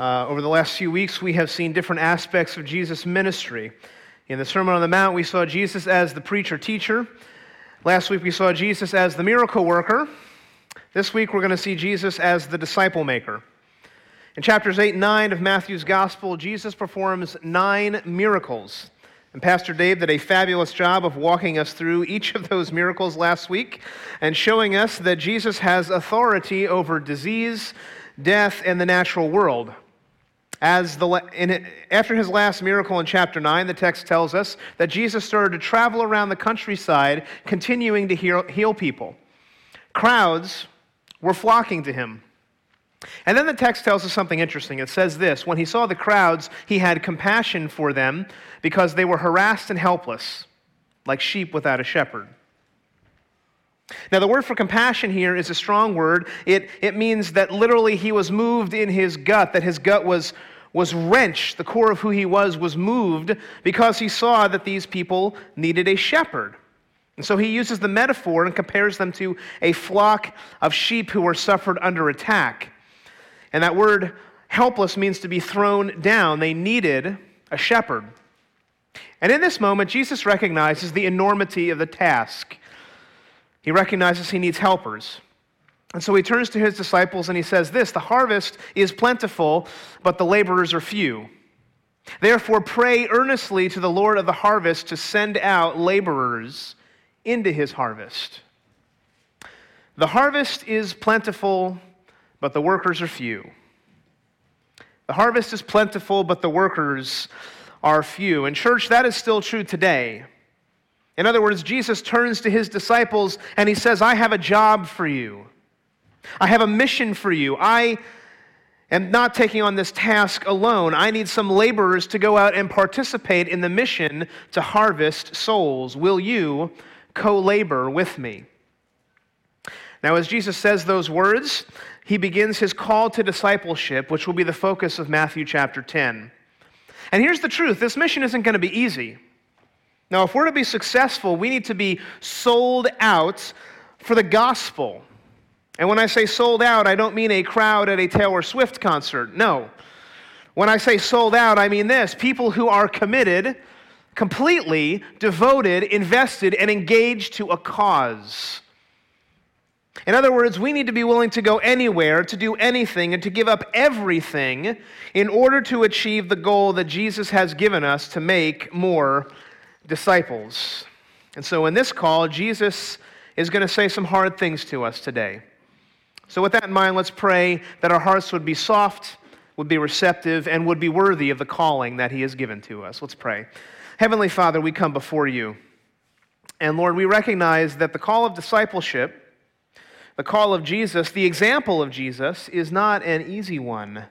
Uh, over the last few weeks, we have seen different aspects of Jesus' ministry. In the Sermon on the Mount, we saw Jesus as the preacher teacher. Last week, we saw Jesus as the miracle worker. This week, we're going to see Jesus as the disciple maker. In chapters 8 and 9 of Matthew's Gospel, Jesus performs nine miracles. And Pastor Dave did a fabulous job of walking us through each of those miracles last week and showing us that Jesus has authority over disease, death, and the natural world. As the, in, after his last miracle in chapter 9, the text tells us that Jesus started to travel around the countryside, continuing to heal, heal people. Crowds were flocking to him. And then the text tells us something interesting. It says this When he saw the crowds, he had compassion for them because they were harassed and helpless, like sheep without a shepherd. Now, the word for compassion here is a strong word. It, it means that literally he was moved in his gut, that his gut was, was wrenched. The core of who he was was moved because he saw that these people needed a shepherd. And so he uses the metaphor and compares them to a flock of sheep who were suffered under attack. And that word helpless means to be thrown down. They needed a shepherd. And in this moment, Jesus recognizes the enormity of the task. He recognizes he needs helpers. And so he turns to his disciples and he says this The harvest is plentiful, but the laborers are few. Therefore, pray earnestly to the Lord of the harvest to send out laborers into his harvest. The harvest is plentiful, but the workers are few. The harvest is plentiful, but the workers are few. And, church, that is still true today. In other words, Jesus turns to his disciples and he says, I have a job for you. I have a mission for you. I am not taking on this task alone. I need some laborers to go out and participate in the mission to harvest souls. Will you co labor with me? Now, as Jesus says those words, he begins his call to discipleship, which will be the focus of Matthew chapter 10. And here's the truth this mission isn't going to be easy. Now, if we're to be successful, we need to be sold out for the gospel. And when I say sold out, I don't mean a crowd at a Taylor Swift concert. No. When I say sold out, I mean this people who are committed, completely devoted, invested, and engaged to a cause. In other words, we need to be willing to go anywhere, to do anything, and to give up everything in order to achieve the goal that Jesus has given us to make more disciples. And so, in this call, Jesus is going to say some hard things to us today. So, with that in mind, let's pray that our hearts would be soft, would be receptive, and would be worthy of the calling that He has given to us. Let's pray. Heavenly Father, we come before you. And Lord, we recognize that the call of discipleship the call of Jesus, the example of Jesus, is not an easy one.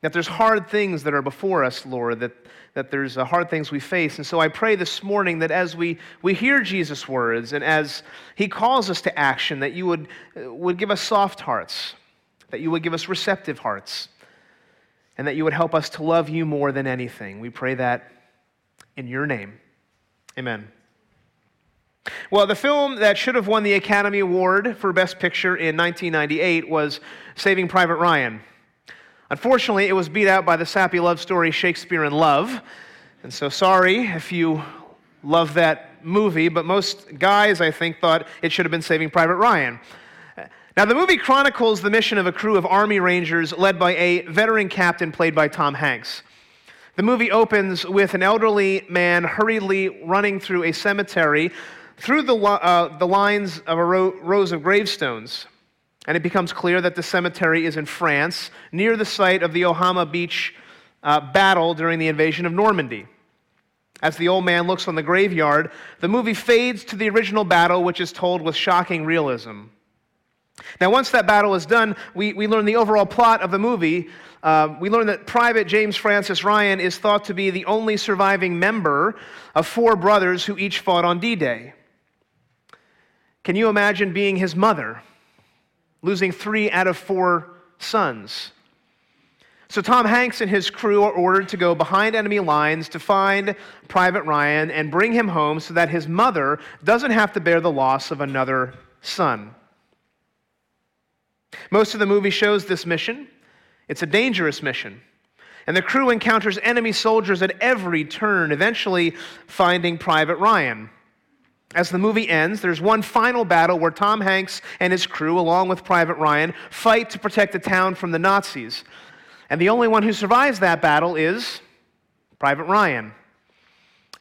That there's hard things that are before us, Lord, that, that there's uh, hard things we face. And so I pray this morning that as we, we hear Jesus' words and as he calls us to action, that you would, uh, would give us soft hearts, that you would give us receptive hearts, and that you would help us to love you more than anything. We pray that in your name. Amen. Well, the film that should have won the Academy Award for Best Picture in 1998 was Saving Private Ryan. Unfortunately, it was beat out by the sappy love story Shakespeare in Love. And so, sorry if you love that movie, but most guys, I think, thought it should have been Saving Private Ryan. Now, the movie chronicles the mission of a crew of Army Rangers led by a veteran captain played by Tom Hanks. The movie opens with an elderly man hurriedly running through a cemetery through the, uh, the lines of a row, rows of gravestones. And it becomes clear that the cemetery is in France, near the site of the Omaha Beach uh, battle during the invasion of Normandy. As the old man looks on the graveyard, the movie fades to the original battle, which is told with shocking realism. Now, once that battle is done, we, we learn the overall plot of the movie. Uh, we learn that Private James Francis Ryan is thought to be the only surviving member of four brothers who each fought on D Day. Can you imagine being his mother, losing three out of four sons? So Tom Hanks and his crew are ordered to go behind enemy lines to find Private Ryan and bring him home so that his mother doesn't have to bear the loss of another son. Most of the movie shows this mission. It's a dangerous mission. And the crew encounters enemy soldiers at every turn, eventually finding Private Ryan. As the movie ends, there's one final battle where Tom Hanks and his crew, along with Private Ryan, fight to protect the town from the Nazis. And the only one who survives that battle is Private Ryan.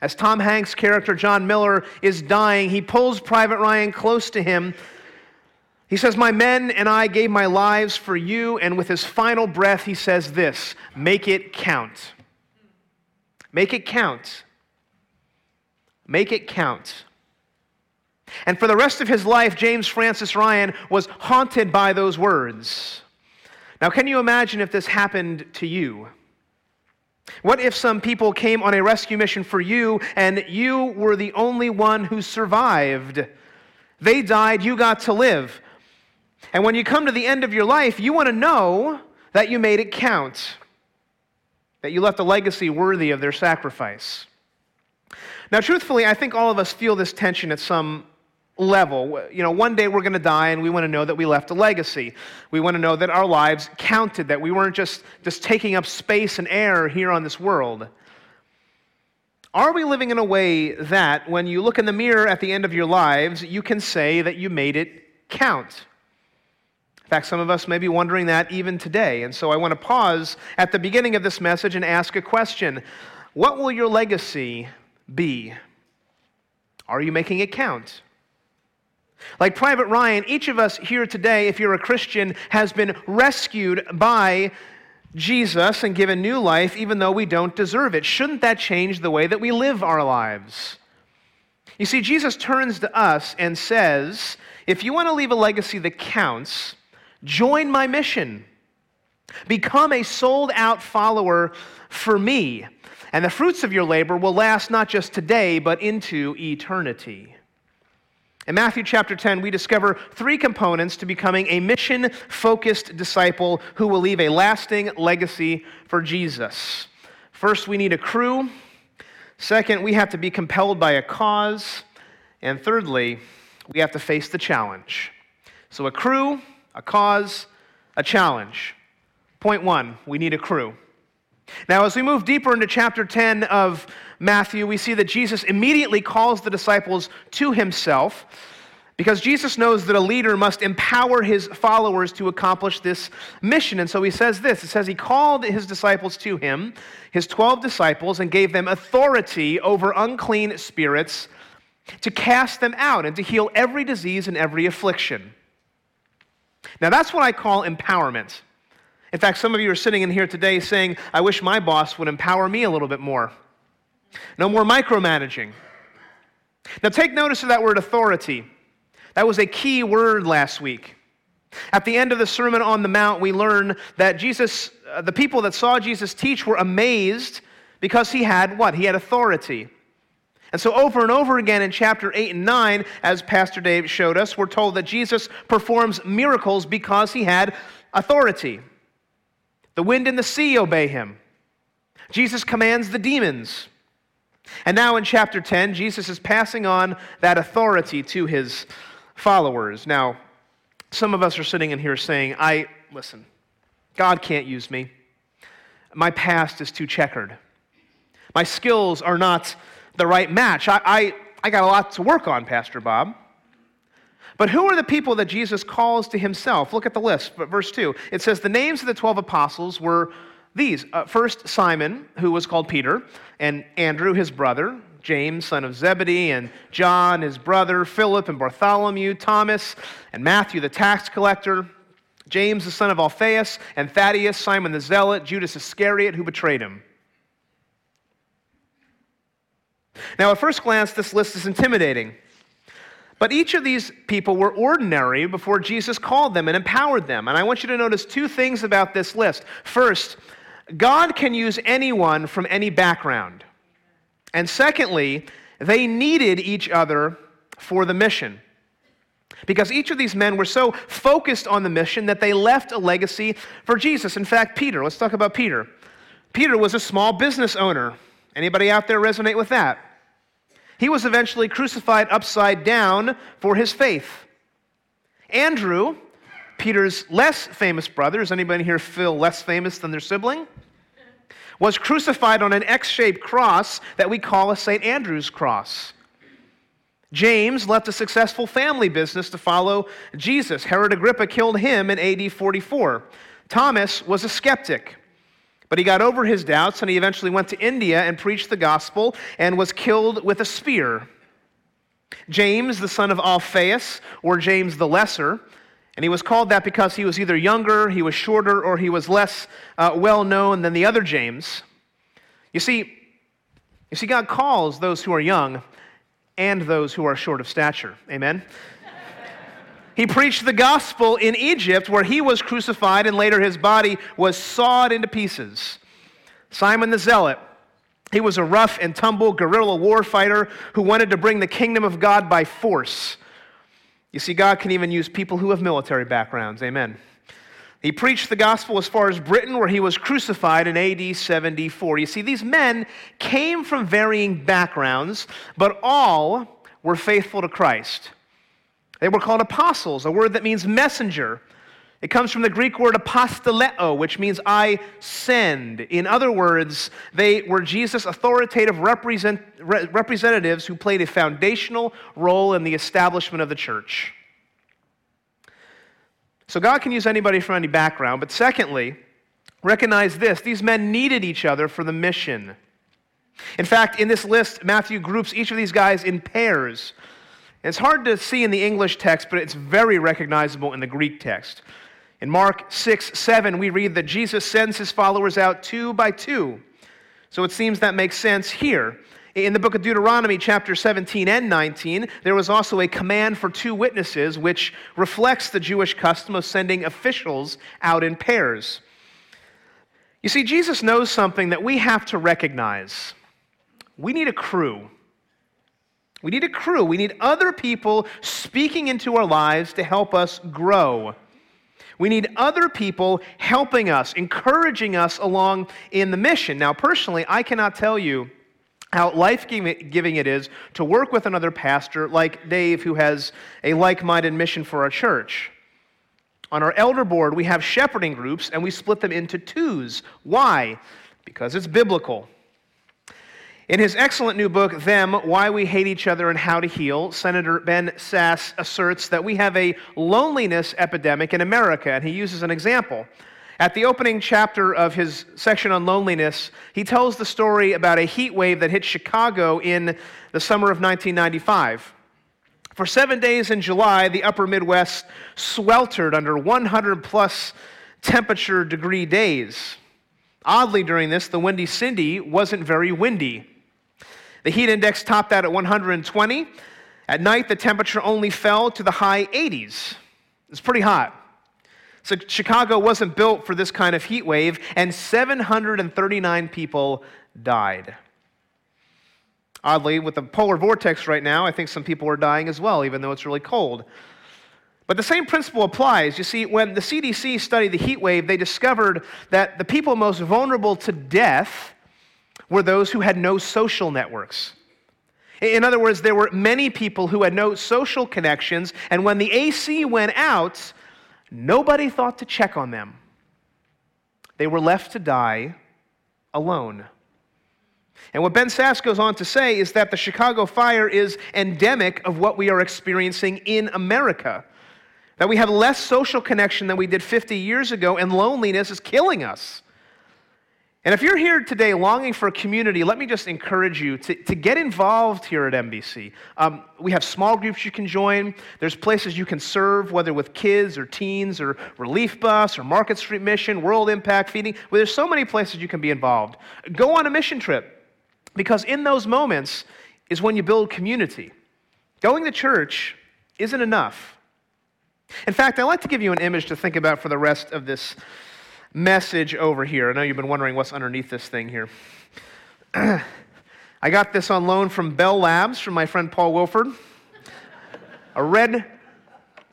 As Tom Hanks' character John Miller is dying, he pulls Private Ryan close to him. He says, My men and I gave my lives for you. And with his final breath, he says this Make it count. Make it count. Make it count. And for the rest of his life, James Francis Ryan was haunted by those words. Now, can you imagine if this happened to you? What if some people came on a rescue mission for you and you were the only one who survived? They died, you got to live. And when you come to the end of your life, you want to know that you made it count, that you left a legacy worthy of their sacrifice. Now, truthfully, I think all of us feel this tension at some level. You know, one day we're going to die and we want to know that we left a legacy. We want to know that our lives counted, that we weren't just, just taking up space and air here on this world. Are we living in a way that when you look in the mirror at the end of your lives, you can say that you made it count? In fact, some of us may be wondering that even today. And so I want to pause at the beginning of this message and ask a question What will your legacy be? Are you making it count? Like Private Ryan, each of us here today, if you're a Christian, has been rescued by Jesus and given new life, even though we don't deserve it. Shouldn't that change the way that we live our lives? You see, Jesus turns to us and says, if you want to leave a legacy that counts, join my mission. Become a sold out follower for me. And the fruits of your labor will last not just today, but into eternity. In Matthew chapter 10, we discover three components to becoming a mission focused disciple who will leave a lasting legacy for Jesus. First, we need a crew. Second, we have to be compelled by a cause. And thirdly, we have to face the challenge. So, a crew, a cause, a challenge. Point one, we need a crew. Now, as we move deeper into chapter 10 of Matthew, we see that Jesus immediately calls the disciples to himself because Jesus knows that a leader must empower his followers to accomplish this mission. And so he says this it says, He called his disciples to him, his 12 disciples, and gave them authority over unclean spirits to cast them out and to heal every disease and every affliction. Now, that's what I call empowerment. In fact, some of you are sitting in here today saying, I wish my boss would empower me a little bit more. No more micromanaging. Now, take notice of that word authority. That was a key word last week. At the end of the Sermon on the Mount, we learn that Jesus, uh, the people that saw Jesus teach were amazed because he had what? He had authority. And so, over and over again in chapter 8 and 9, as Pastor Dave showed us, we're told that Jesus performs miracles because he had authority. The wind and the sea obey him. Jesus commands the demons. And now in chapter 10, Jesus is passing on that authority to his followers. Now, some of us are sitting in here saying, I, listen, God can't use me. My past is too checkered. My skills are not the right match. I, I, I got a lot to work on, Pastor Bob. But who are the people that Jesus calls to himself? Look at the list, verse 2. It says, The names of the 12 apostles were these. Uh, first, Simon, who was called Peter, and Andrew, his brother, James, son of Zebedee, and John, his brother, Philip and Bartholomew, Thomas, and Matthew, the tax collector, James, the son of Alphaeus, and Thaddeus, Simon the zealot, Judas Iscariot, who betrayed him. Now, at first glance, this list is intimidating. But each of these people were ordinary before Jesus called them and empowered them. And I want you to notice two things about this list. First, God can use anyone from any background. And secondly, they needed each other for the mission. Because each of these men were so focused on the mission that they left a legacy for Jesus. In fact, Peter, let's talk about Peter. Peter was a small business owner. Anybody out there resonate with that? He was eventually crucified upside down for his faith. Andrew Peter's less famous brother, does anybody here feel less famous than their sibling? Was crucified on an X shaped cross that we call a St. Andrew's cross. James left a successful family business to follow Jesus. Herod Agrippa killed him in AD 44. Thomas was a skeptic, but he got over his doubts and he eventually went to India and preached the gospel and was killed with a spear. James, the son of Alphaeus, or James the Lesser, and he was called that because he was either younger, he was shorter, or he was less uh, well known than the other James. You see, you see, God calls those who are young and those who are short of stature. Amen? He preached the gospel in Egypt where he was crucified and later his body was sawed into pieces. Simon the Zealot, he was a rough and tumble guerrilla war fighter who wanted to bring the kingdom of God by force. You see, God can even use people who have military backgrounds. Amen. He preached the gospel as far as Britain, where he was crucified in AD 74. You see, these men came from varying backgrounds, but all were faithful to Christ. They were called apostles, a word that means messenger. It comes from the Greek word apostoleo, which means I send. In other words, they were Jesus' authoritative represent, representatives who played a foundational role in the establishment of the church. So God can use anybody from any background. But secondly, recognize this these men needed each other for the mission. In fact, in this list, Matthew groups each of these guys in pairs. It's hard to see in the English text, but it's very recognizable in the Greek text. In Mark 6 7, we read that Jesus sends his followers out two by two. So it seems that makes sense here. In the book of Deuteronomy, chapter 17 and 19, there was also a command for two witnesses, which reflects the Jewish custom of sending officials out in pairs. You see, Jesus knows something that we have to recognize. We need a crew. We need a crew. We need other people speaking into our lives to help us grow. We need other people helping us, encouraging us along in the mission. Now, personally, I cannot tell you how life giving it is to work with another pastor like Dave, who has a like minded mission for our church. On our elder board, we have shepherding groups and we split them into twos. Why? Because it's biblical. In his excellent new book, Them Why We Hate Each Other and How to Heal, Senator Ben Sasse asserts that we have a loneliness epidemic in America, and he uses an example. At the opening chapter of his section on loneliness, he tells the story about a heat wave that hit Chicago in the summer of 1995. For seven days in July, the upper Midwest sweltered under 100 plus temperature degree days. Oddly, during this, the Windy City wasn't very windy. The heat index topped out at 120. At night, the temperature only fell to the high 80s. It's pretty hot. So Chicago wasn't built for this kind of heat wave, and 739 people died. Oddly, with the polar vortex right now, I think some people are dying as well, even though it's really cold. But the same principle applies. You see, when the CDC studied the heat wave, they discovered that the people most vulnerable to death were those who had no social networks. In other words, there were many people who had no social connections, and when the AC went out, Nobody thought to check on them. They were left to die alone. And what Ben Sasse goes on to say is that the Chicago fire is endemic of what we are experiencing in America. That we have less social connection than we did 50 years ago, and loneliness is killing us. And if you're here today longing for a community, let me just encourage you to, to get involved here at MBC. Um, we have small groups you can join. There's places you can serve, whether with kids or teens or Relief Bus or Market Street Mission, World Impact Feeding. Well, there's so many places you can be involved. Go on a mission trip because in those moments is when you build community. Going to church isn't enough. In fact, I'd like to give you an image to think about for the rest of this message over here. I know you've been wondering what's underneath this thing here. I got this on loan from Bell Labs from my friend Paul Wilford. A red,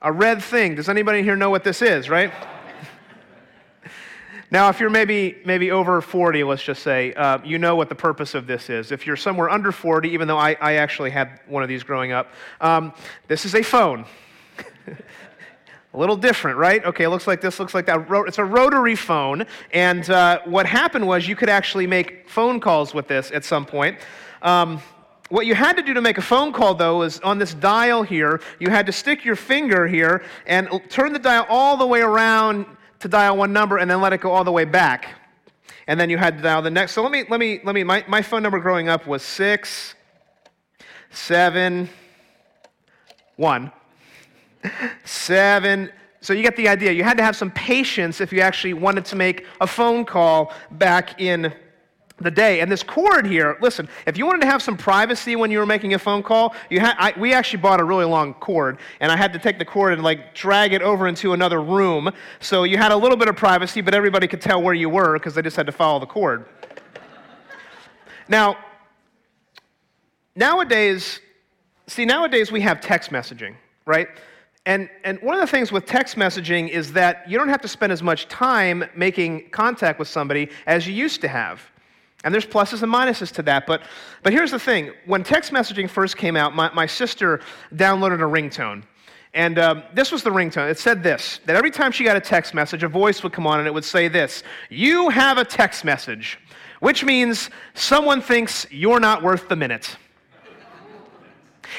a red thing. Does anybody here know what this is, right? Now, if you're maybe, maybe over 40, let's just say, uh, you know what the purpose of this is. If you're somewhere under 40, even though I, I actually had one of these growing up, um, this is a phone. A little different, right? Okay, it looks like this, looks like that. It's a rotary phone. And uh, what happened was you could actually make phone calls with this at some point. Um, what you had to do to make a phone call, though, is on this dial here, you had to stick your finger here and turn the dial all the way around to dial one number and then let it go all the way back. And then you had to dial the next. So let me, let me, let me, my, my phone number growing up was six, seven, one, seven. So you get the idea. You had to have some patience if you actually wanted to make a phone call back in the day. And this cord here, listen, if you wanted to have some privacy when you were making a phone call, you had, I, we actually bought a really long cord, and I had to take the cord and like drag it over into another room. So you had a little bit of privacy, but everybody could tell where you were because they just had to follow the cord. now, nowadays, see, nowadays we have text messaging, right? And, and one of the things with text messaging is that you don't have to spend as much time making contact with somebody as you used to have. And there's pluses and minuses to that. But, but here's the thing when text messaging first came out, my, my sister downloaded a ringtone. And um, this was the ringtone. It said this that every time she got a text message, a voice would come on and it would say this You have a text message, which means someone thinks you're not worth the minute.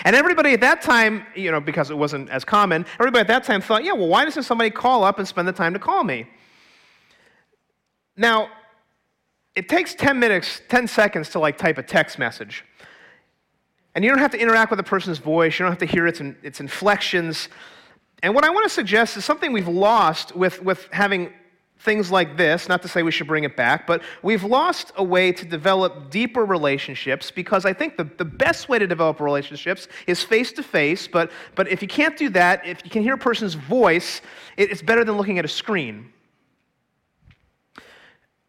And everybody at that time, you know, because it wasn't as common, everybody at that time thought, yeah, well, why doesn't somebody call up and spend the time to call me? Now, it takes 10 minutes, 10 seconds to like type a text message. And you don't have to interact with a person's voice, you don't have to hear its, its inflections. And what I want to suggest is something we've lost with, with having things like this, not to say we should bring it back, but we've lost a way to develop deeper relationships because I think the, the best way to develop relationships is face to face. But but if you can't do that, if you can hear a person's voice, it, it's better than looking at a screen.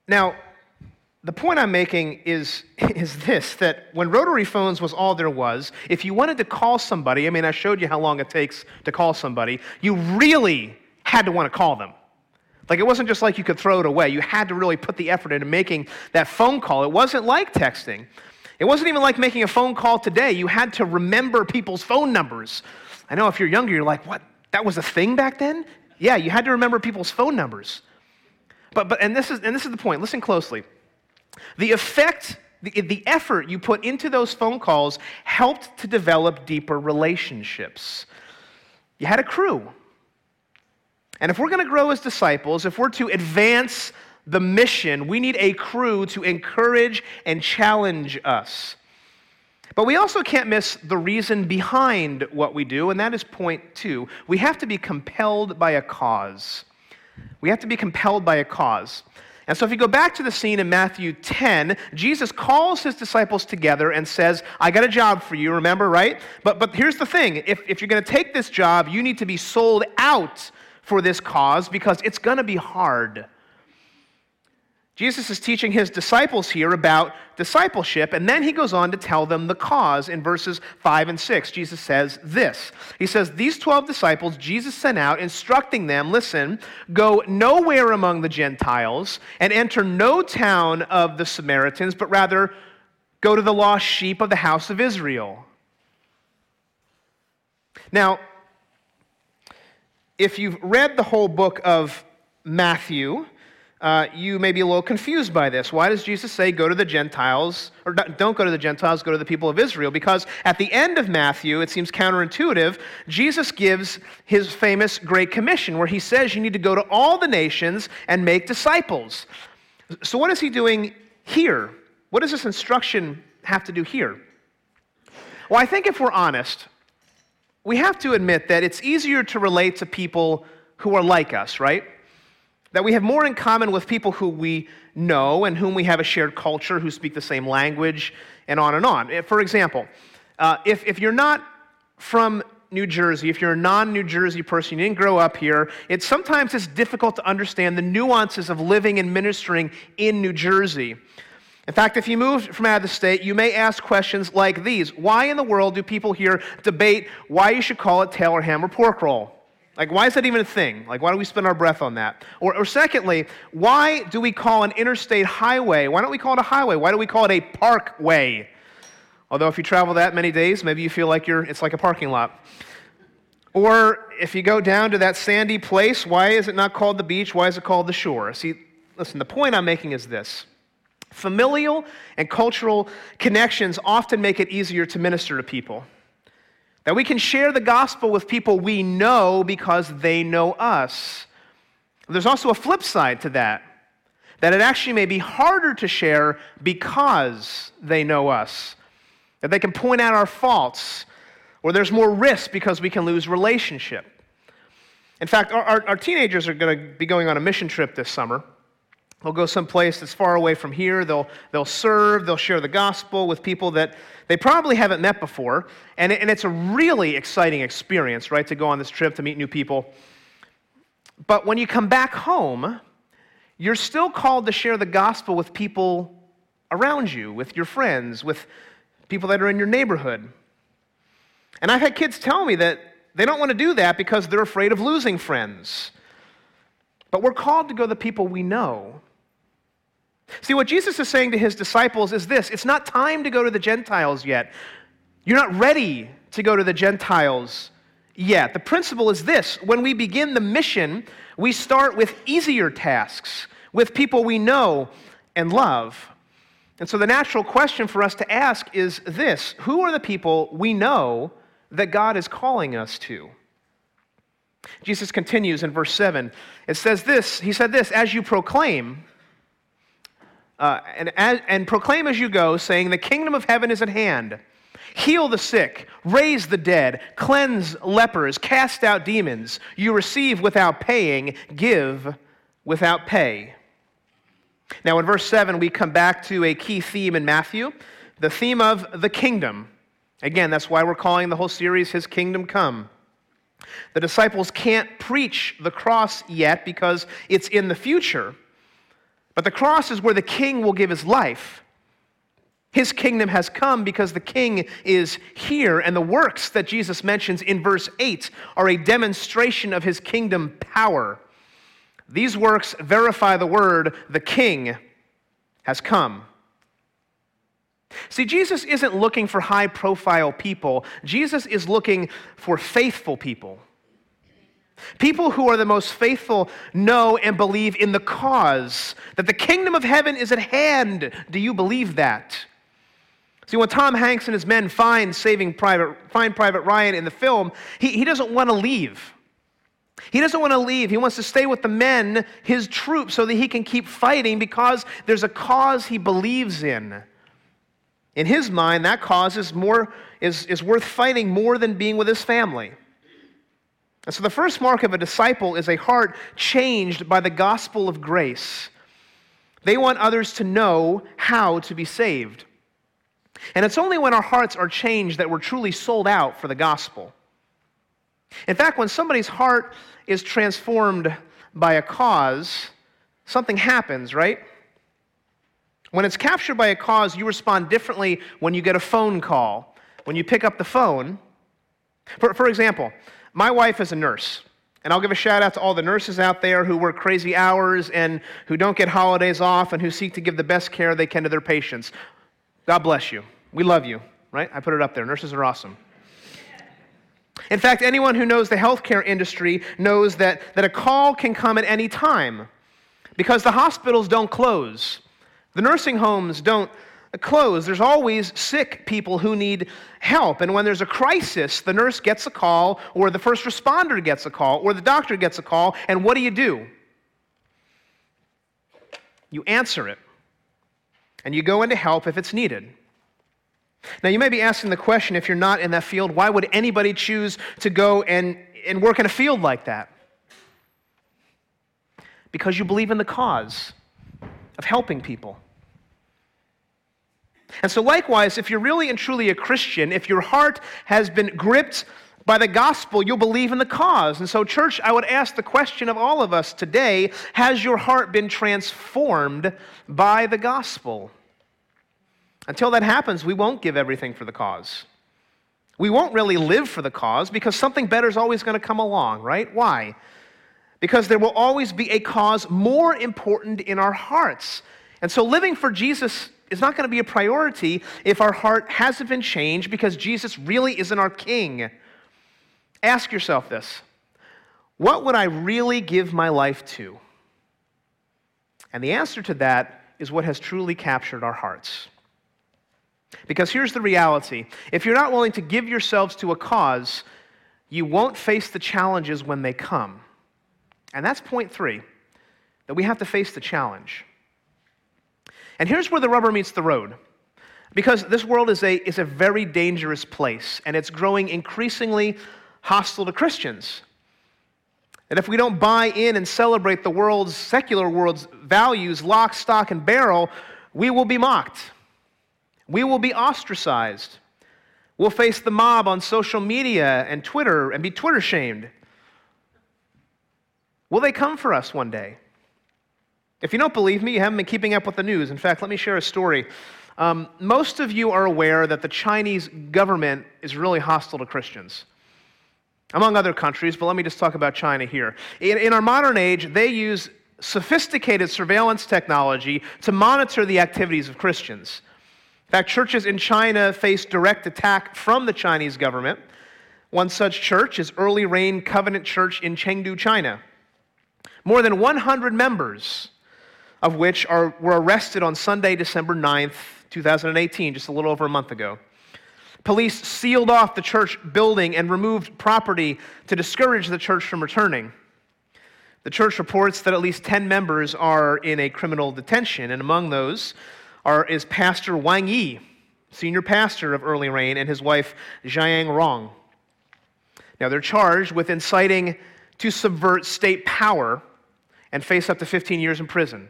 Now, the point I'm making is, is this that when rotary phones was all there was, if you wanted to call somebody, I mean, I showed you how long it takes to call somebody, you really had to want to call them. Like, it wasn't just like you could throw it away. You had to really put the effort into making that phone call. It wasn't like texting. It wasn't even like making a phone call today. You had to remember people's phone numbers. I know if you're younger, you're like, what? That was a thing back then? Yeah, you had to remember people's phone numbers. But, but and, this is, and this is the point. Listen closely. The effect, the, the effort you put into those phone calls helped to develop deeper relationships. You had a crew. And if we're going to grow as disciples, if we're to advance the mission, we need a crew to encourage and challenge us. But we also can't miss the reason behind what we do, and that is point two. We have to be compelled by a cause. We have to be compelled by a cause. And so, if you go back to the scene in Matthew 10, Jesus calls his disciples together and says, I got a job for you, remember, right? But, but here's the thing if, if you're going to take this job, you need to be sold out for this cause because it's going to be hard. Jesus is teaching his disciples here about discipleship, and then he goes on to tell them the cause in verses 5 and 6. Jesus says this He says, These 12 disciples Jesus sent out, instructing them, listen, go nowhere among the Gentiles and enter no town of the Samaritans, but rather go to the lost sheep of the house of Israel. Now, if you've read the whole book of Matthew, uh, you may be a little confused by this. Why does Jesus say, go to the Gentiles, or don't go to the Gentiles, go to the people of Israel? Because at the end of Matthew, it seems counterintuitive, Jesus gives his famous Great Commission, where he says you need to go to all the nations and make disciples. So, what is he doing here? What does this instruction have to do here? Well, I think if we're honest, we have to admit that it's easier to relate to people who are like us, right? That we have more in common with people who we know and whom we have a shared culture, who speak the same language, and on and on. For example, uh, if, if you're not from New Jersey, if you're a non New Jersey person, you didn't grow up here, it's sometimes it's difficult to understand the nuances of living and ministering in New Jersey. In fact, if you move from out of the state, you may ask questions like these Why in the world do people here debate why you should call it Taylor ham or pork roll? Like, why is that even a thing? Like, why do we spend our breath on that? Or, or secondly, why do we call an interstate highway? Why don't we call it a highway? Why do we call it a parkway? Although, if you travel that many days, maybe you feel like you're, it's like a parking lot. Or if you go down to that sandy place, why is it not called the beach? Why is it called the shore? See, listen, the point I'm making is this familial and cultural connections often make it easier to minister to people. That we can share the gospel with people we know because they know us. There's also a flip side to that, that it actually may be harder to share because they know us. That they can point out our faults, or there's more risk because we can lose relationship. In fact, our, our, our teenagers are going to be going on a mission trip this summer. They'll go someplace that's far away from here. They'll, they'll serve, they'll share the gospel with people that they probably haven't met before. And, and it's a really exciting experience, right, to go on this trip to meet new people. But when you come back home, you're still called to share the gospel with people around you, with your friends, with people that are in your neighborhood. And I've had kids tell me that they don't want to do that because they're afraid of losing friends. But we're called to go to the people we know See, what Jesus is saying to his disciples is this it's not time to go to the Gentiles yet. You're not ready to go to the Gentiles yet. The principle is this when we begin the mission, we start with easier tasks, with people we know and love. And so the natural question for us to ask is this Who are the people we know that God is calling us to? Jesus continues in verse 7. It says this He said this, as you proclaim, uh, and, as, and proclaim as you go, saying, The kingdom of heaven is at hand. Heal the sick, raise the dead, cleanse lepers, cast out demons. You receive without paying, give without pay. Now, in verse 7, we come back to a key theme in Matthew the theme of the kingdom. Again, that's why we're calling the whole series His Kingdom Come. The disciples can't preach the cross yet because it's in the future. But the cross is where the king will give his life. His kingdom has come because the king is here, and the works that Jesus mentions in verse 8 are a demonstration of his kingdom power. These works verify the word, the king has come. See, Jesus isn't looking for high profile people, Jesus is looking for faithful people. People who are the most faithful know and believe in the cause, that the kingdom of heaven is at hand. Do you believe that? See, when Tom Hanks and his men find saving Private, find Private Ryan in the film, he, he doesn't want to leave. He doesn't want to leave. He wants to stay with the men, his troops, so that he can keep fighting because there's a cause he believes in. In his mind, that cause is, more, is, is worth fighting more than being with his family. And so the first mark of a disciple is a heart changed by the gospel of grace. They want others to know how to be saved. And it's only when our hearts are changed that we're truly sold out for the gospel. In fact, when somebody's heart is transformed by a cause, something happens, right? When it's captured by a cause, you respond differently when you get a phone call, when you pick up the phone. For, for example, my wife is a nurse. And I'll give a shout out to all the nurses out there who work crazy hours and who don't get holidays off and who seek to give the best care they can to their patients. God bless you. We love you, right? I put it up there. Nurses are awesome. In fact, anyone who knows the healthcare industry knows that, that a call can come at any time because the hospitals don't close, the nursing homes don't closed. There's always sick people who need help. And when there's a crisis, the nurse gets a call, or the first responder gets a call, or the doctor gets a call. And what do you do? You answer it. And you go in to help if it's needed. Now, you may be asking the question if you're not in that field, why would anybody choose to go and, and work in a field like that? Because you believe in the cause of helping people. And so, likewise, if you're really and truly a Christian, if your heart has been gripped by the gospel, you'll believe in the cause. And so, church, I would ask the question of all of us today Has your heart been transformed by the gospel? Until that happens, we won't give everything for the cause. We won't really live for the cause because something better is always going to come along, right? Why? Because there will always be a cause more important in our hearts. And so, living for Jesus is not going to be a priority if our heart hasn't been changed because Jesus really isn't our king. Ask yourself this What would I really give my life to? And the answer to that is what has truly captured our hearts. Because here's the reality if you're not willing to give yourselves to a cause, you won't face the challenges when they come. And that's point three that we have to face the challenge. And here's where the rubber meets the road. Because this world is a, is a very dangerous place, and it's growing increasingly hostile to Christians. And if we don't buy in and celebrate the world's, secular world's values, lock, stock, and barrel, we will be mocked. We will be ostracized. We'll face the mob on social media and Twitter and be Twitter shamed. Will they come for us one day? If you don't believe me, you haven't been keeping up with the news. In fact, let me share a story. Um, most of you are aware that the Chinese government is really hostile to Christians, among other countries, but let me just talk about China here. In, in our modern age, they use sophisticated surveillance technology to monitor the activities of Christians. In fact, churches in China face direct attack from the Chinese government. One such church is Early Rain Covenant Church in Chengdu, China. More than 100 members of which are, were arrested on Sunday, December 9th, 2018, just a little over a month ago. Police sealed off the church building and removed property to discourage the church from returning. The church reports that at least 10 members are in a criminal detention, and among those are, is Pastor Wang Yi, senior pastor of Early Rain, and his wife Jiang Rong. Now, they're charged with inciting to subvert state power and face up to 15 years in prison.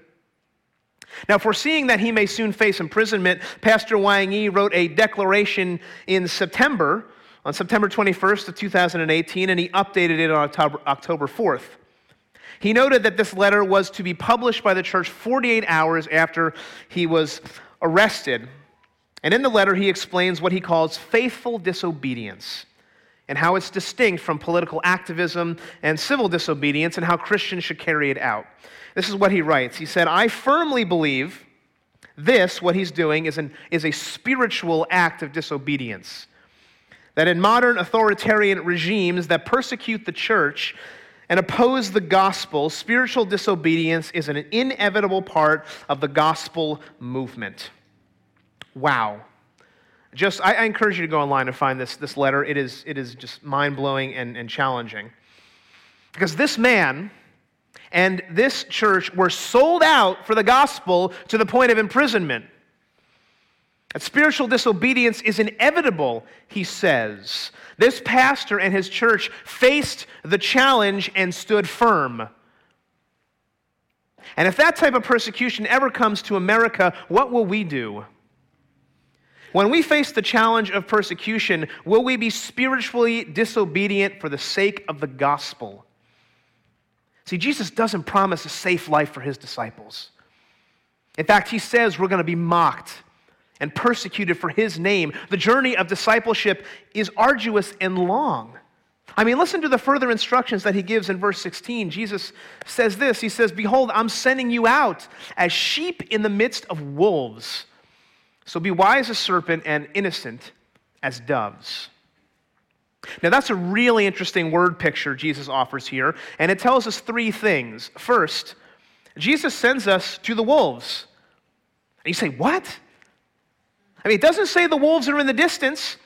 Now, foreseeing that he may soon face imprisonment, Pastor Wang Yi wrote a declaration in September, on September 21st of 2018, and he updated it on October, October 4th. He noted that this letter was to be published by the church 48 hours after he was arrested. And in the letter, he explains what he calls faithful disobedience and how it's distinct from political activism and civil disobedience and how Christians should carry it out. This is what he writes. He said, I firmly believe this, what he's doing, is, an, is a spiritual act of disobedience. That in modern authoritarian regimes that persecute the church and oppose the gospel, spiritual disobedience is an inevitable part of the gospel movement. Wow. Just, I, I encourage you to go online and find this, this letter. It is, it is just mind blowing and, and challenging. Because this man, and this church were sold out for the gospel to the point of imprisonment. That spiritual disobedience is inevitable, he says. This pastor and his church faced the challenge and stood firm. And if that type of persecution ever comes to America, what will we do? When we face the challenge of persecution, will we be spiritually disobedient for the sake of the gospel? See, Jesus doesn't promise a safe life for his disciples. In fact, he says we're going to be mocked and persecuted for his name. The journey of discipleship is arduous and long. I mean, listen to the further instructions that he gives in verse 16. Jesus says this He says, Behold, I'm sending you out as sheep in the midst of wolves. So be wise as serpent and innocent as doves. Now, that's a really interesting word picture Jesus offers here, and it tells us three things. First, Jesus sends us to the wolves. And you say, What? I mean, it doesn't say the wolves are in the distance,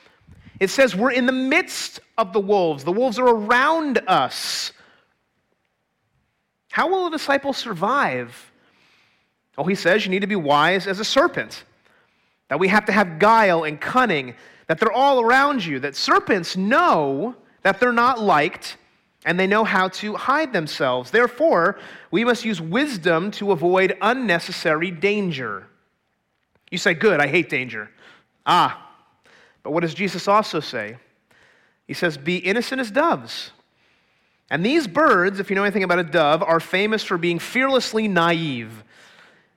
it says we're in the midst of the wolves. The wolves are around us. How will a disciple survive? Oh, he says you need to be wise as a serpent, that we have to have guile and cunning that they're all around you, that serpents know that they're not liked and they know how to hide themselves. Therefore, we must use wisdom to avoid unnecessary danger. You say, Good, I hate danger. Ah, but what does Jesus also say? He says, Be innocent as doves. And these birds, if you know anything about a dove, are famous for being fearlessly naive.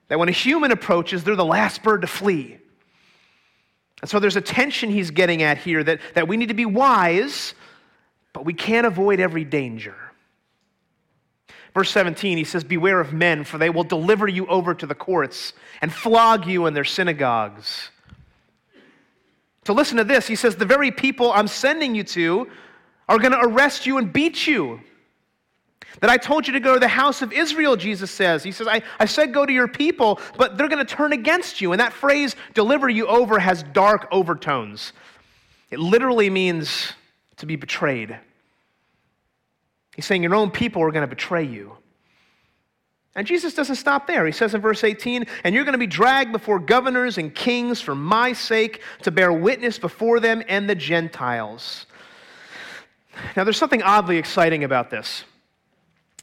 That when a human approaches, they're the last bird to flee. And so there's a tension he's getting at here that, that we need to be wise, but we can't avoid every danger. Verse 17, he says, Beware of men, for they will deliver you over to the courts and flog you in their synagogues. So listen to this. He says, The very people I'm sending you to are going to arrest you and beat you. That I told you to go to the house of Israel, Jesus says. He says, I, I said go to your people, but they're going to turn against you. And that phrase, deliver you over, has dark overtones. It literally means to be betrayed. He's saying your own people are going to betray you. And Jesus doesn't stop there. He says in verse 18, and you're going to be dragged before governors and kings for my sake to bear witness before them and the Gentiles. Now, there's something oddly exciting about this.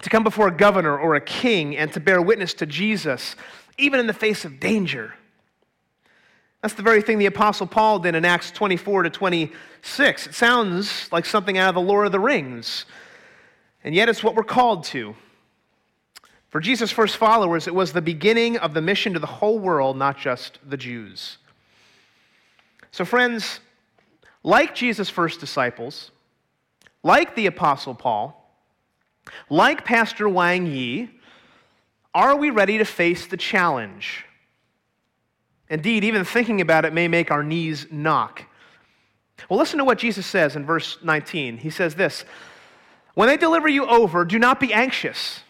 To come before a governor or a king and to bear witness to Jesus, even in the face of danger. That's the very thing the Apostle Paul did in Acts 24 to 26. It sounds like something out of the Lord of the Rings, and yet it's what we're called to. For Jesus' first followers, it was the beginning of the mission to the whole world, not just the Jews. So, friends, like Jesus' first disciples, like the Apostle Paul, like Pastor Wang Yi, are we ready to face the challenge? Indeed, even thinking about it may make our knees knock. Well, listen to what Jesus says in verse 19. He says this When they deliver you over, do not be anxious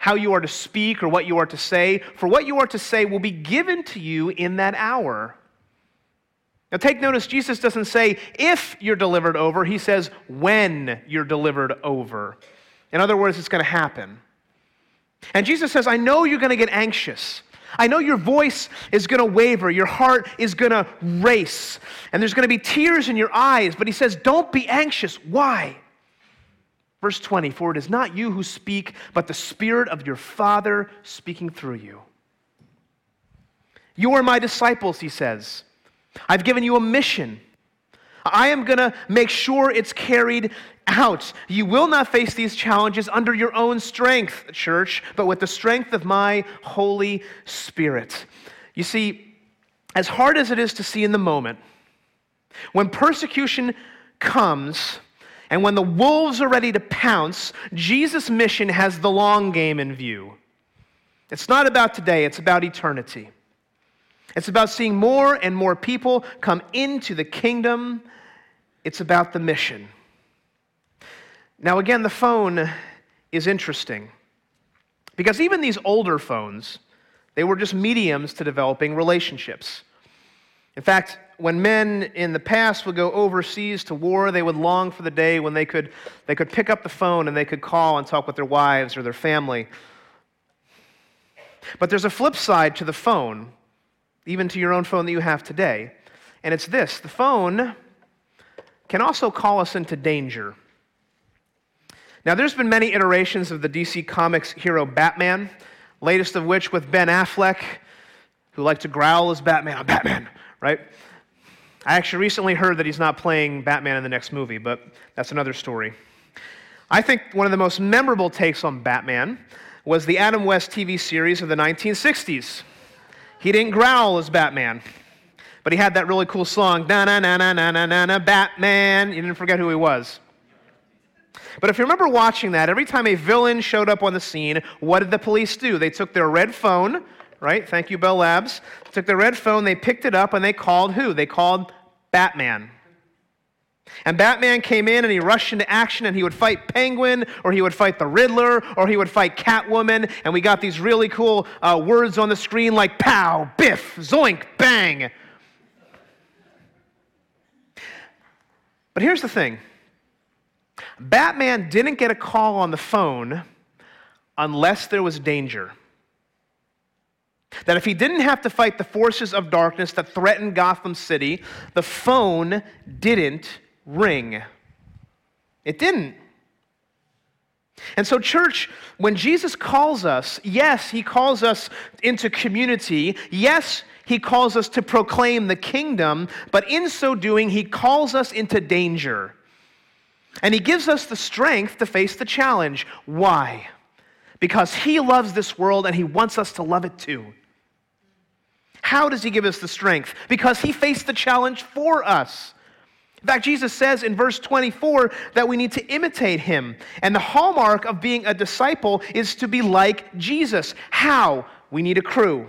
how you are to speak or what you are to say, for what you are to say will be given to you in that hour. Now, take notice, Jesus doesn't say if you're delivered over, he says when you're delivered over. In other words, it's going to happen. And Jesus says, I know you're going to get anxious. I know your voice is going to waver, your heart is going to race, and there's going to be tears in your eyes. But he says, Don't be anxious. Why? Verse 20, for it is not you who speak, but the Spirit of your Father speaking through you. You are my disciples, he says. I've given you a mission. I am going to make sure it's carried out. You will not face these challenges under your own strength, church, but with the strength of my Holy Spirit. You see, as hard as it is to see in the moment, when persecution comes, and when the wolves are ready to pounce, Jesus' mission has the long game in view. It's not about today, it's about eternity. It's about seeing more and more people come into the kingdom. It's about the mission. Now, again, the phone is interesting because even these older phones, they were just mediums to developing relationships. In fact, when men in the past would go overseas to war, they would long for the day when they could, they could pick up the phone and they could call and talk with their wives or their family. But there's a flip side to the phone, even to your own phone that you have today, and it's this the phone can also call us into danger. Now, there's been many iterations of the DC Comics hero Batman, latest of which with Ben Affleck, who liked to growl as Batman. I'm Batman, right? I actually recently heard that he's not playing Batman in the next movie, but that's another story. I think one of the most memorable takes on Batman was the Adam West TV series of the 1960s. He didn't growl as Batman, but he had that really cool song, na na na na na na na Batman. You didn't forget who he was. But if you remember watching that, every time a villain showed up on the scene, what did the police do? They took their red phone, right? Thank you, Bell Labs. Took the red phone, they picked it up, and they called who? They called Batman. And Batman came in and he rushed into action and he would fight Penguin or he would fight the Riddler or he would fight Catwoman. And we got these really cool uh, words on the screen like pow, biff, zoink, bang. But here's the thing Batman didn't get a call on the phone unless there was danger. That if he didn't have to fight the forces of darkness that threatened Gotham City, the phone didn't ring. It didn't. And so, church, when Jesus calls us, yes, he calls us into community. Yes, he calls us to proclaim the kingdom, but in so doing, he calls us into danger. And he gives us the strength to face the challenge. Why? Because he loves this world and he wants us to love it too. How does he give us the strength? Because he faced the challenge for us. In fact, Jesus says in verse 24 that we need to imitate him. And the hallmark of being a disciple is to be like Jesus. How? We need a crew.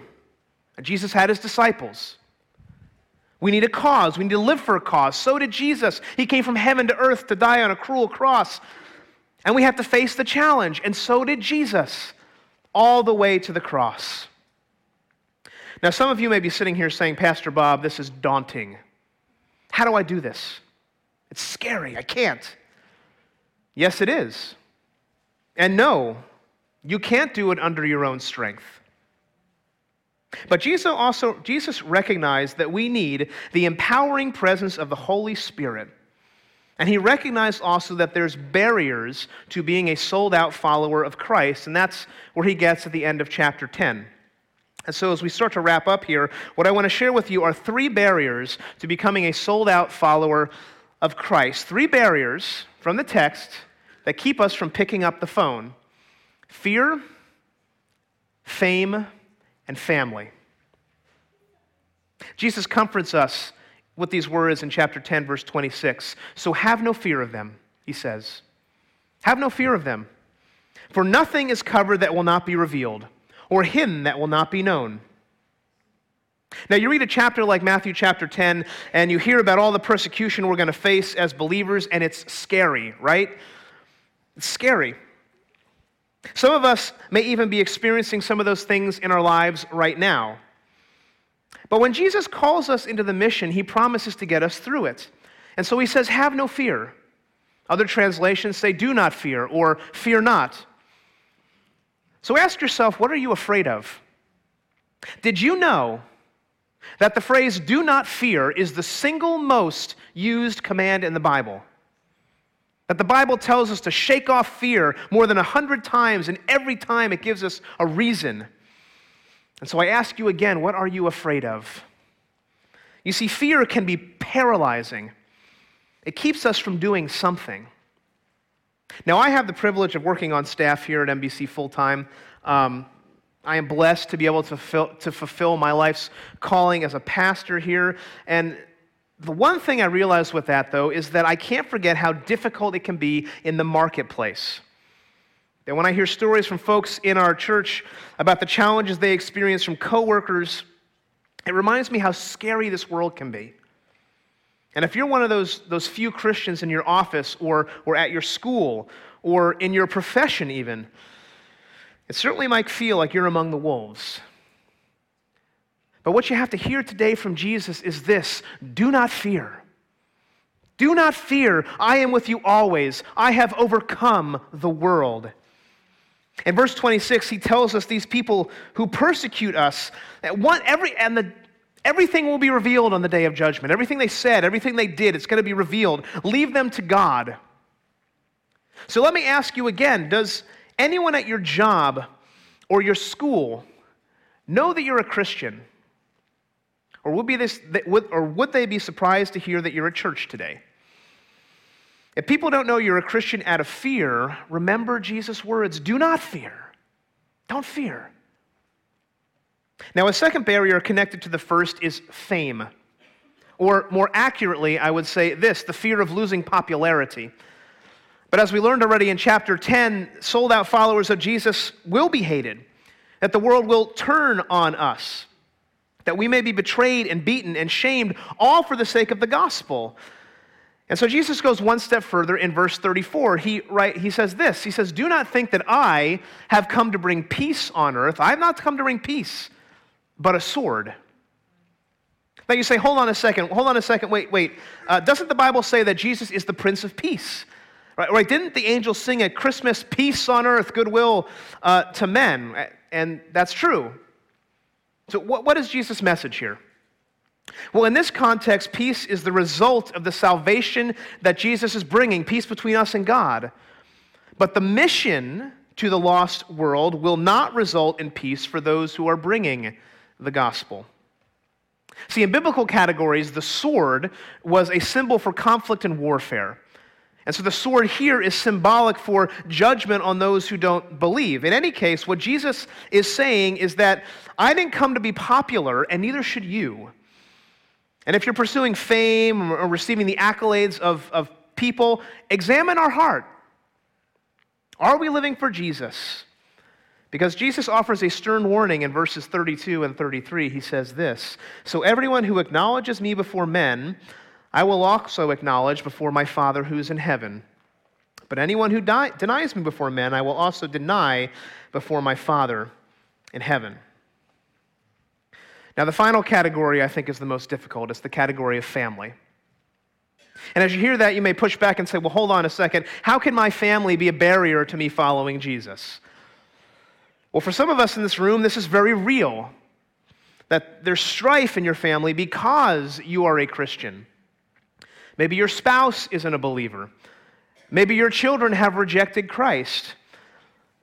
Jesus had his disciples. We need a cause. We need to live for a cause. So did Jesus. He came from heaven to earth to die on a cruel cross. And we have to face the challenge. And so did Jesus, all the way to the cross. Now, some of you may be sitting here saying, Pastor Bob, this is daunting. How do I do this? It's scary. I can't. Yes, it is. And no, you can't do it under your own strength. But Jesus also Jesus recognized that we need the empowering presence of the Holy Spirit. And he recognized also that there's barriers to being a sold out follower of Christ, and that's where he gets at the end of chapter 10. And so, as we start to wrap up here, what I want to share with you are three barriers to becoming a sold out follower of Christ. Three barriers from the text that keep us from picking up the phone fear, fame, and family. Jesus comforts us with these words in chapter 10, verse 26. So have no fear of them, he says. Have no fear of them. For nothing is covered that will not be revealed, or hidden that will not be known. Now, you read a chapter like Matthew chapter 10, and you hear about all the persecution we're going to face as believers, and it's scary, right? It's scary. Some of us may even be experiencing some of those things in our lives right now. But when Jesus calls us into the mission, he promises to get us through it. And so he says, Have no fear. Other translations say, Do not fear, or fear not. So ask yourself, what are you afraid of? Did you know that the phrase do not fear is the single most used command in the Bible? That the Bible tells us to shake off fear more than a hundred times, and every time it gives us a reason. And so I ask you again, what are you afraid of? You see, fear can be paralyzing, it keeps us from doing something. Now, I have the privilege of working on staff here at NBC full time. Um, I am blessed to be able to fulfill, to fulfill my life's calling as a pastor here. And the one thing I realize with that, though, is that I can't forget how difficult it can be in the marketplace. That when I hear stories from folks in our church about the challenges they experience from coworkers, it reminds me how scary this world can be. And if you're one of those, those few Christians in your office or, or at your school or in your profession, even, it certainly might feel like you're among the wolves. But what you have to hear today from Jesus is this do not fear. Do not fear. I am with you always. I have overcome the world. In verse 26, he tells us these people who persecute us, that every, and the, everything will be revealed on the day of judgment. Everything they said, everything they did, it's going to be revealed. Leave them to God. So let me ask you again Does anyone at your job or your school know that you're a Christian? Or would, be this, or would they be surprised to hear that you're at church today? If people don't know you're a Christian out of fear, remember Jesus' words do not fear. Don't fear. Now, a second barrier connected to the first is fame. Or more accurately, I would say this the fear of losing popularity. But as we learned already in chapter 10, sold out followers of Jesus will be hated, that the world will turn on us that we may be betrayed and beaten and shamed, all for the sake of the gospel. And so Jesus goes one step further in verse 34. He, right, he says this He says, Do not think that I have come to bring peace on earth. I have not come to bring peace, but a sword. Now you say, Hold on a second, hold on a second, wait, wait. Uh, doesn't the Bible say that Jesus is the Prince of Peace? Right, right? Didn't the angels sing at Christmas, Peace on earth, goodwill uh, to men? And that's true. So, what, what is Jesus' message here? Well, in this context, peace is the result of the salvation that Jesus is bringing, peace between us and God. But the mission to the lost world will not result in peace for those who are bringing the gospel. See, in biblical categories, the sword was a symbol for conflict and warfare. And so the sword here is symbolic for judgment on those who don't believe. In any case, what Jesus is saying is that I didn't come to be popular, and neither should you. And if you're pursuing fame or receiving the accolades of, of people, examine our heart. Are we living for Jesus? Because Jesus offers a stern warning in verses 32 and 33. He says this So everyone who acknowledges me before men, I will also acknowledge before my Father who is in heaven. But anyone who die, denies me before men, I will also deny before my Father in heaven. Now, the final category I think is the most difficult. It's the category of family. And as you hear that, you may push back and say, well, hold on a second. How can my family be a barrier to me following Jesus? Well, for some of us in this room, this is very real that there's strife in your family because you are a Christian. Maybe your spouse isn't a believer. Maybe your children have rejected Christ.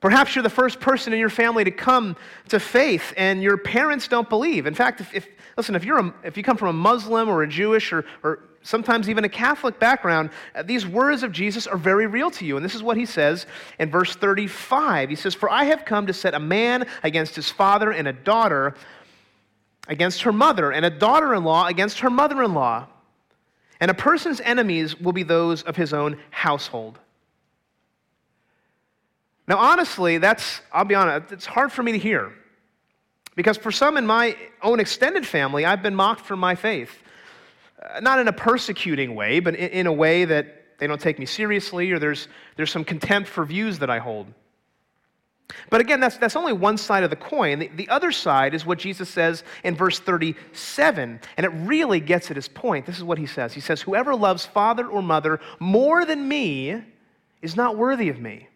Perhaps you're the first person in your family to come to faith and your parents don't believe. In fact, if, if listen, if, you're a, if you come from a Muslim or a Jewish or, or sometimes even a Catholic background, uh, these words of Jesus are very real to you. And this is what he says in verse 35. He says, For I have come to set a man against his father and a daughter against her mother, and a daughter in law against her mother in law. And a person's enemies will be those of his own household. Now, honestly, that's, I'll be honest, it's hard for me to hear. Because for some in my own extended family, I've been mocked for my faith. Uh, not in a persecuting way, but in, a way that they don't take me seriously or there's, there's some contempt for views that I hold. But again, that's, that's only one side of the coin. The, the other side is what Jesus says in verse 37, and it really gets at his point. This is what he says He says, Whoever loves father or mother more than me is not worthy of me.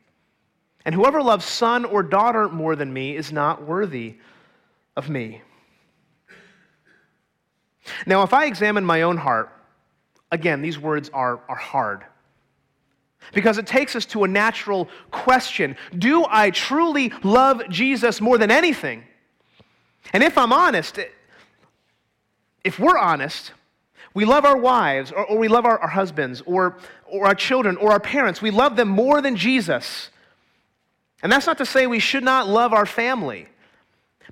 And whoever loves son or daughter more than me is not worthy of me. Now, if I examine my own heart, again, these words are, are hard. Because it takes us to a natural question Do I truly love Jesus more than anything? And if I'm honest, if we're honest, we love our wives, or, or we love our, our husbands, or, or our children, or our parents. We love them more than Jesus. And that's not to say we should not love our family.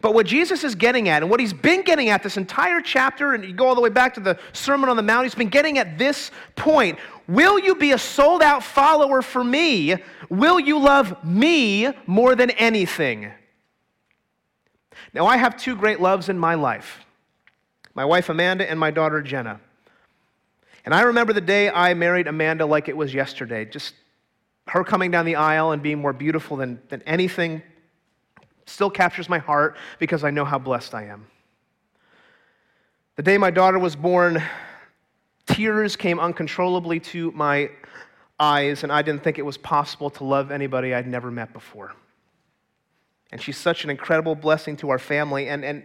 But what Jesus is getting at, and what he's been getting at this entire chapter, and you go all the way back to the Sermon on the Mount, he's been getting at this point. Will you be a sold out follower for me? Will you love me more than anything? Now, I have two great loves in my life my wife Amanda and my daughter Jenna. And I remember the day I married Amanda like it was yesterday. Just her coming down the aisle and being more beautiful than, than anything still captures my heart because I know how blessed I am. The day my daughter was born, tears came uncontrollably to my eyes, and I didn't think it was possible to love anybody I'd never met before. And she's such an incredible blessing to our family. And, and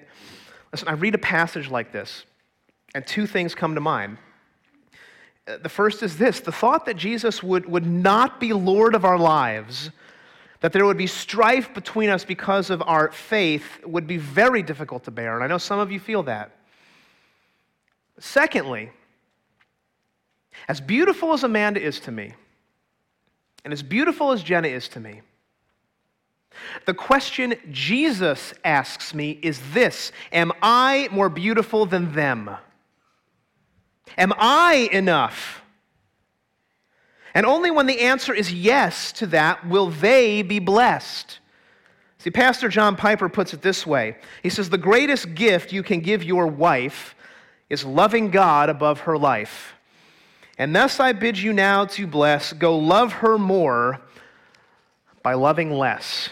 listen, I read a passage like this, and two things come to mind. Uh, the first is this the thought that Jesus would, would not be Lord of our lives that there would be strife between us because of our faith would be very difficult to bear. And I know some of you feel that. Secondly, as beautiful as Amanda is to me, and as beautiful as Jenna is to me, the question Jesus asks me is this Am I more beautiful than them? Am I enough? And only when the answer is yes to that will they be blessed. See, Pastor John Piper puts it this way He says, The greatest gift you can give your wife is loving God above her life. And thus I bid you now to bless, go love her more by loving less.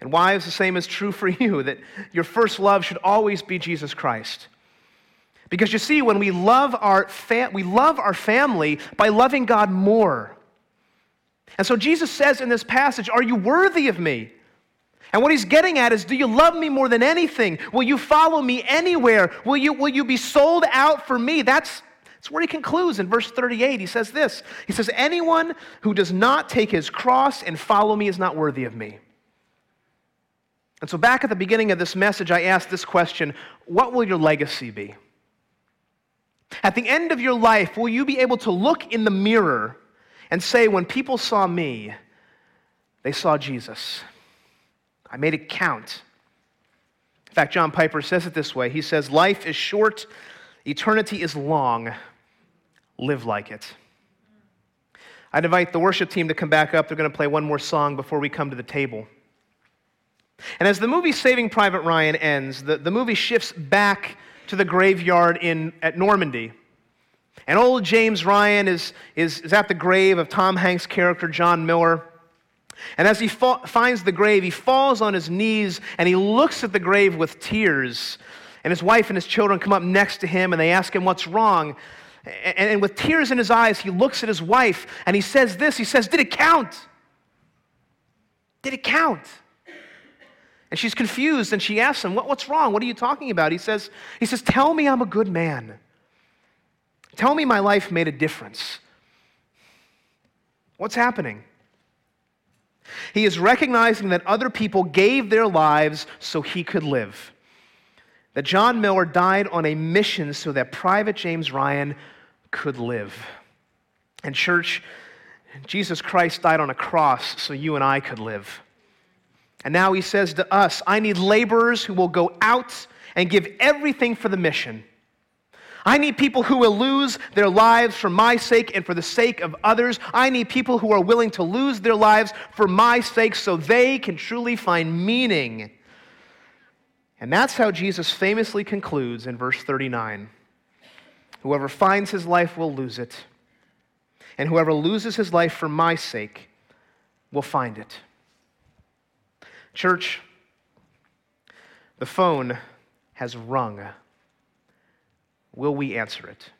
And wives, the same is true for you, that your first love should always be Jesus Christ. Because you see, when we love our, fa- we love our family by loving God more. And so Jesus says in this passage, Are you worthy of me? And what he's getting at is, Do you love me more than anything? Will you follow me anywhere? Will you, will you be sold out for me? That's, that's where he concludes in verse 38. He says this He says, Anyone who does not take his cross and follow me is not worthy of me. And so, back at the beginning of this message, I asked this question What will your legacy be? At the end of your life, will you be able to look in the mirror and say, when people saw me, they saw Jesus? I made it count. In fact, John Piper says it this way He says, Life is short, eternity is long. Live like it. I'd invite the worship team to come back up. They're going to play one more song before we come to the table. And as the movie Saving Private Ryan ends, the, the movie shifts back to the graveyard in, at Normandy. And old James Ryan is, is, is at the grave of Tom Hanks' character, John Miller. And as he fa- finds the grave, he falls on his knees and he looks at the grave with tears. And his wife and his children come up next to him and they ask him what's wrong. And, and with tears in his eyes, he looks at his wife and he says this He says, Did it count? Did it count? And she's confused and she asks him, what, What's wrong? What are you talking about? He says, he says, Tell me I'm a good man. Tell me my life made a difference. What's happening? He is recognizing that other people gave their lives so he could live. That John Miller died on a mission so that Private James Ryan could live. And, church, Jesus Christ died on a cross so you and I could live. And now he says to us, I need laborers who will go out and give everything for the mission. I need people who will lose their lives for my sake and for the sake of others. I need people who are willing to lose their lives for my sake so they can truly find meaning. And that's how Jesus famously concludes in verse 39 Whoever finds his life will lose it, and whoever loses his life for my sake will find it. Church, the phone has rung. Will we answer it?